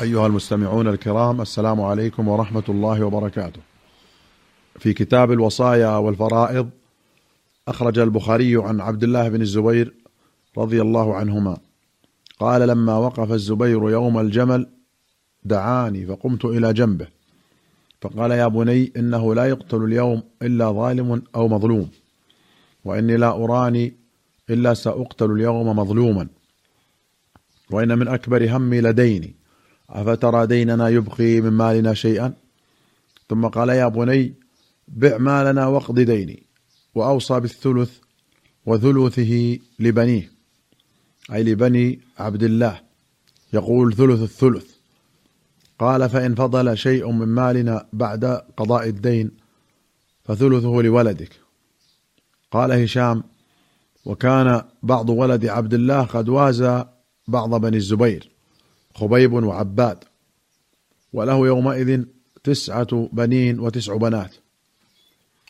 أيها المستمعون الكرام السلام عليكم ورحمة الله وبركاته. في كتاب الوصايا والفرائض أخرج البخاري عن عبد الله بن الزبير رضي الله عنهما. قال لما وقف الزبير يوم الجمل دعاني فقمت إلى جنبه. فقال يا بني إنه لا يقتل اليوم إلا ظالم أو مظلوم وإني لا أراني إلا سأقتل اليوم مظلوما وإن من أكبر همي لديني. أفترى ديننا يبقي من مالنا شيئا؟ ثم قال يا بني بع مالنا واقض ديني وأوصى بالثلث وثلثه لبنيه أي لبني عبد الله يقول ثلث الثلث. قال فإن فضل شيء من مالنا بعد قضاء الدين فثلثه لولدك. قال هشام وكان بعض ولد عبد الله قد وازى بعض بني الزبير. خبيب وعباد وله يومئذ تسعة بنين وتسع بنات.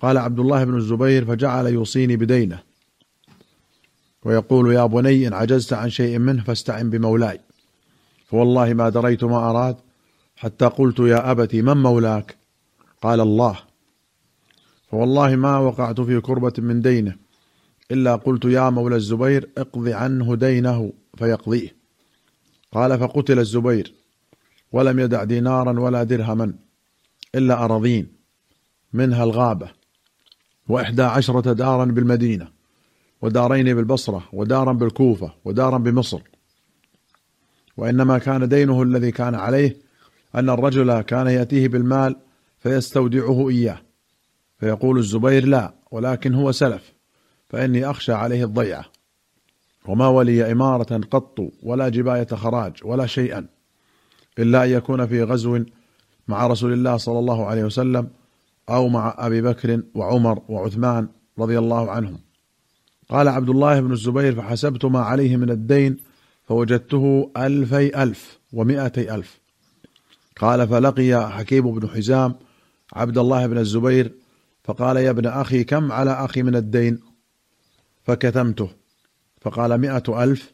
قال عبد الله بن الزبير فجعل يوصيني بدينه. ويقول يا بني إن عجزت عن شيء منه فاستعن بمولاي. فوالله ما دريت ما أراد حتى قلت يا أبتي من مولاك؟ قال الله. فوالله ما وقعت في كربة من دينه إلا قلت يا مولى الزبير اقض عنه دينه فيقضيه. قال فقتل الزبير ولم يدع دينارا ولا درهما إلا أراضين منها الغابة وإحدى عشرة دارا بالمدينة ودارين بالبصرة ودارا بالكوفة ودارا بمصر. وإنما كان دينه الذي كان عليه أن الرجل كان يأتيه بالمال فيستودعه إياه. فيقول الزبير لا ولكن هو سلف فإني أخشى عليه الضيعة. وما ولي إمارة قط ولا جباية خراج ولا شيئا إلا أن يكون في غزو مع رسول الله صلى الله عليه وسلم أو مع أبي بكر وعمر وعثمان رضي الله عنهم. قال عبد الله بن الزبير فحسبت ما عليه من الدين فوجدته ألفي ألف ومائتي ألف. قال فلقي حكيم بن حزام عبد الله بن الزبير فقال يا ابن أخي كم على أخي من الدين؟ فكتمته. فقال مئة ألف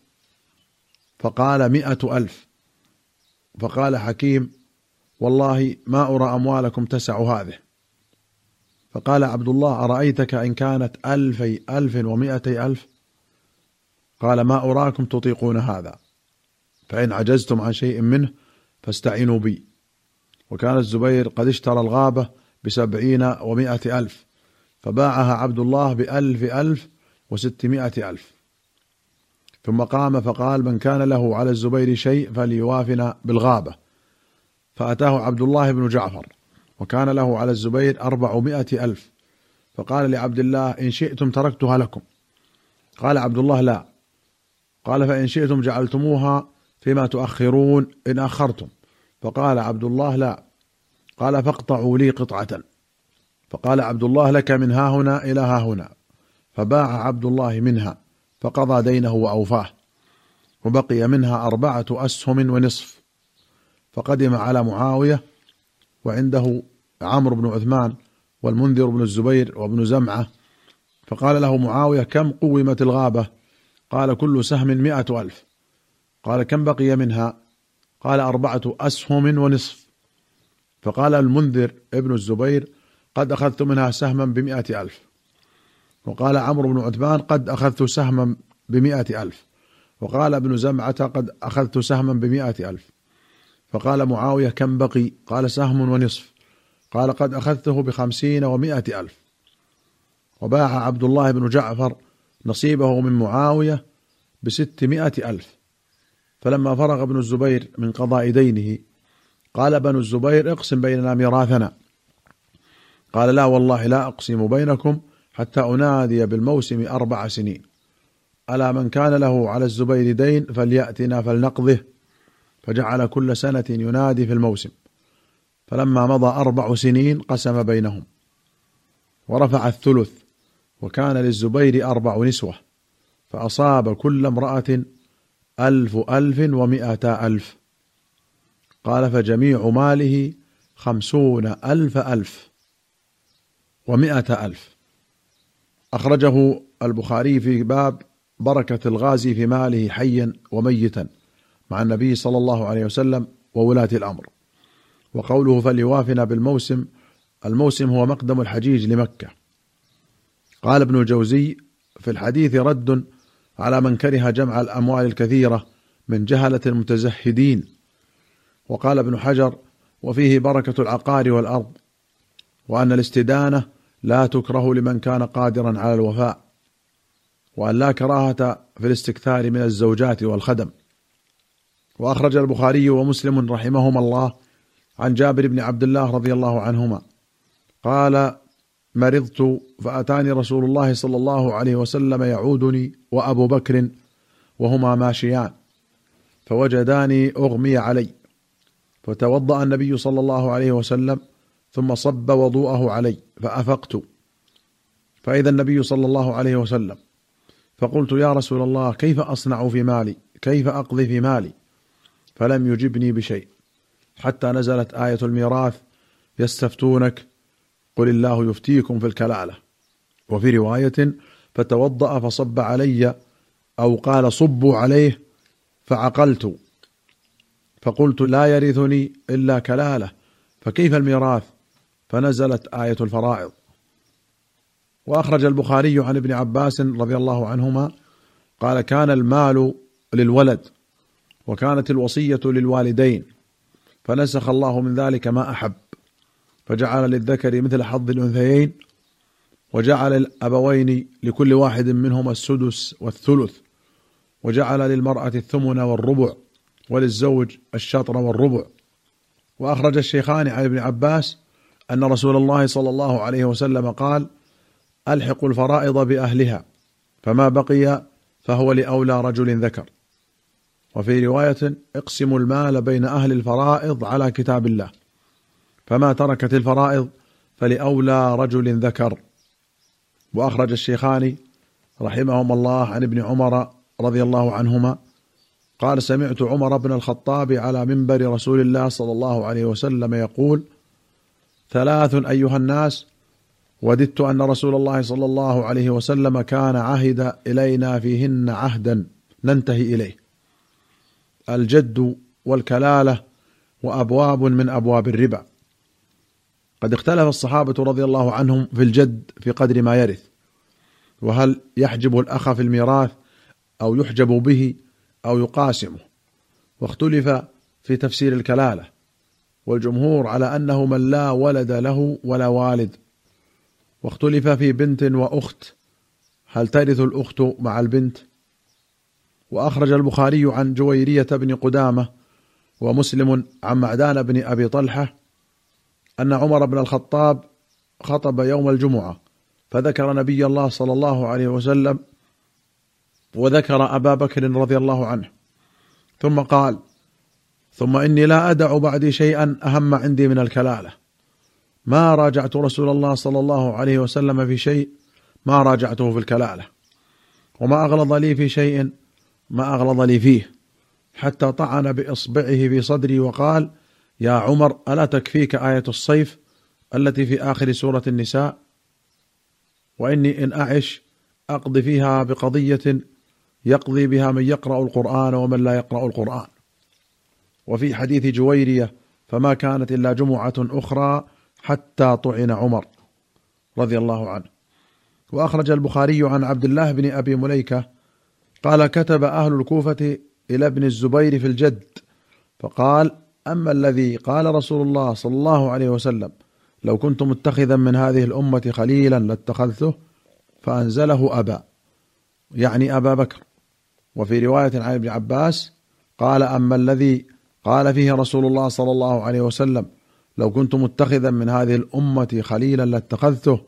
فقال مئة ألف. فقال حكيم والله ما أرى أموالكم تسع هذه. فقال عبد الله أرأيتك إن كانت ألفي ألف ومائتي ألف؟ قال ما أراكم تطيقون هذا. فإن عجزتم عن شيء منه فاستعينوا بي. وكان الزبير قد اشترى الغابة بسبعين ومائة ألف فباعها عبد الله بألف ألف وستمائة ألف. ثم قام فقال من كان له على الزبير شيء فليوافنا بالغابة. فأتاه عبد الله بن جعفر وكان له على الزبير أربعمائة ألف. فقال لعبد الله إن شئتم تركتها لكم. قال عبد الله لا. قال فإن شئتم جعلتموها فيما تؤخرون إن أخرتم. فقال عبد الله لا. قال فاقطعوا لي قطعة. فقال عبد الله لك من ها هنا إلى ها هنا. فباع عبد الله منها. فقضى دينه وأوفاه وبقي منها أربعة أسهم ونصف. فقدم على معاوية وعنده عمرو بن عثمان والمنذر بن الزبير وابن زمعة. فقال له معاوية كم قومت الغابة؟ قال كل سهم مئة ألف. قال كم بقي منها؟ قال أربعة أسهم ونصف. فقال المنذر ابن الزبير قد أخذت منها سهما بمئة ألف. وقال عمرو بن عثمان قد أخذت سهما بمئة ألف. وقال ابن زمعة قد أخذت سهما بمئة ألف. فقال معاوية كم بقي؟ قال سهم ونصف. قال قد أخذته بخمسين ومائة ألف. وباع عبد الله بن جعفر نصيبه من معاوية بستمائة ألف. فلما فرغ ابن الزبير من قضاء دينه قال بن الزبير اقسم بيننا ميراثنا. قال لا والله لا أقسم بينكم حتى أنادي بالموسم أربع سنين. ألا من كان له على الزبير دين فليأتنا فلنقضه. فجعل كل سنة ينادي في الموسم. فلما مضى أربع سنين قسم بينهم. ورفع الثلث. وكان للزبير أربع نسوة. فأصاب كل امرأة ألف ألف ومائة ألف. قال فجميع ماله خمسون ألف ألف ومائة ألف. أخرجه البخاري في باب بركة الغازي في ماله حيا وميتا مع النبي صلى الله عليه وسلم وولاة الأمر. وقوله فليوافنا بالموسم الموسم هو مقدم الحجيج لمكة. قال ابن الجوزي في الحديث رد على من كره جمع الأموال الكثيرة من جهلة المتزهدين. وقال ابن حجر وفيه بركة العقار والأرض وأن الاستدانة لا تكره لمن كان قادرا على الوفاء وأن لا كراهة في الاستكثار من الزوجات والخدم. وأخرج البخاري ومسلم رحمهما الله عن جابر بن عبد الله رضي الله عنهما. قال مرضت فأتاني رسول الله صلى الله عليه وسلم يعودني وأبو بكر وهما ماشيان فوجداني أغمي علي فتوضأ النبي صلى الله عليه وسلم ثم صب وضوءه علي فأفقت. فإذا النبي صلى الله عليه وسلم فقلت يا رسول الله كيف أصنع في مالي؟ كيف أقضي في مالي؟ فلم يجبني بشيء. حتى نزلت آية الميراث يستفتونك قل الله يفتيكم في الكلالة. وفي رواية فتوضأ فصب علي أو قال صبوا عليه فعقلت. فقلت لا يرثني إلا كلالة. فكيف الميراث؟ فنزلت آية الفرائض. وأخرج البخاري عن ابن عباس رضي الله عنهما قال كان المال للولد وكانت الوصية للوالدين فنسخ الله من ذلك ما أحب فجعل للذكر مثل حظ الأنثيين وجعل الأبوين لكل واحد منهما السدس والثلث وجعل للمرأة الثمن والربع وللزوج الشطر والربع. وأخرج الشيخان عن ابن عباس أن رسول الله صلى الله عليه وسلم قال ألحقوا الفرائض بأهلها فما بقي فهو لأولى رجل ذكر. وفي رواية اقسموا المال بين أهل الفرائض على كتاب الله فما تركت الفرائض فلأولى رجل ذكر. وأخرج الشيخان رحمهما الله عن ابن عمر رضي الله عنهما قال سمعت عمر بن الخطاب على منبر رسول الله صلى الله عليه وسلم يقول ثلاث أيها الناس وددت أن رسول الله صلى الله عليه وسلم كان عهد إلينا فيهن عهدا ننتهي إليه. الجد والكلالة وأبواب من أبواب الربا. قد اختلف الصحابة رضي الله عنهم في الجد في قدر ما يرث. وهل يحجب الأخ في الميراث أو يحجب به أو يقاسمه؟ واختلف في تفسير الكلالة. والجمهور على أنه من لا ولد له ولا والد. واختلف في بنت وأخت. هل ترث الأخت مع البنت؟ وأخرج البخاري عن جويرية بن قدامة ومسلم عن معدان بن أبي طلحة أن عمر بن الخطاب خطب يوم الجمعة فذكر نبي الله صلى الله عليه وسلم وذكر أبا بكر رضي الله عنه. ثم قال ثم إني لا أدع بعدي شيئا أهم عندي من الكلالة. ما راجعت رسول الله صلى الله عليه وسلم في شيء ما راجعته في الكلالة. وما أغلظ لي في شيء ما أغلظ لي فيه. حتى طعن بإصبعه في صدري وقال يا عمر ألا تكفيك آية الصيف التي في آخر سورة النساء؟ وإني إن أعش أقضي فيها بقضية يقضي بها من يقرأ القرآن ومن لا يقرأ القرآن. وفي حديث جويرية فما كانت إلا جمعة أخرى حتى طعن عمر رضي الله عنه. وأخرج البخاري عن عبد الله بن أبي مليكة قال كتب أهل الكوفة إلى ابن الزبير في الجد فقال أما الذي قال رسول الله صلى الله عليه وسلم لو كنت متخذا من هذه الأمة خليلا لاتخذته فأنزله أبا يعني أبا بكر. وفي رواية عن ابن عباس قال أما الذي قال فيه رسول الله صلى الله عليه وسلم لو كنت متخذا من هذه الأمة خليلا لاتخذته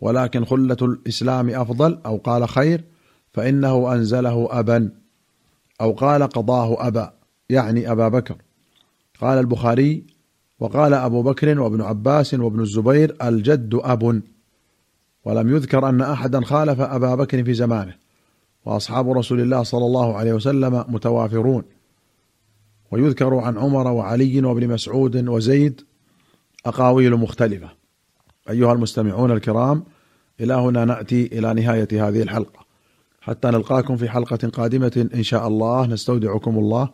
ولكن خلة الإسلام أفضل أو قال خير فإنه أنزله أبا أو قال قضاه أبا يعني أبا بكر. قال البخاري وقال أبو بكر وابن عباس وابن الزبير الجد أب. ولم يذكر أن أحدا خالف أبا بكر في زمانه وأصحاب رسول الله صلى الله عليه وسلم متوافرون. ويذكر عن عمر وعلي وابن مسعود وزيد أقاويل مختلفة. أيها المستمعون الكرام إلى هنا نأتي إلى نهاية هذه الحلقة. حتى نلقاكم في حلقة قادمة إن شاء الله. نستودعكم الله.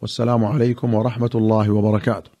والسلام عليكم ورحمة الله وبركاته.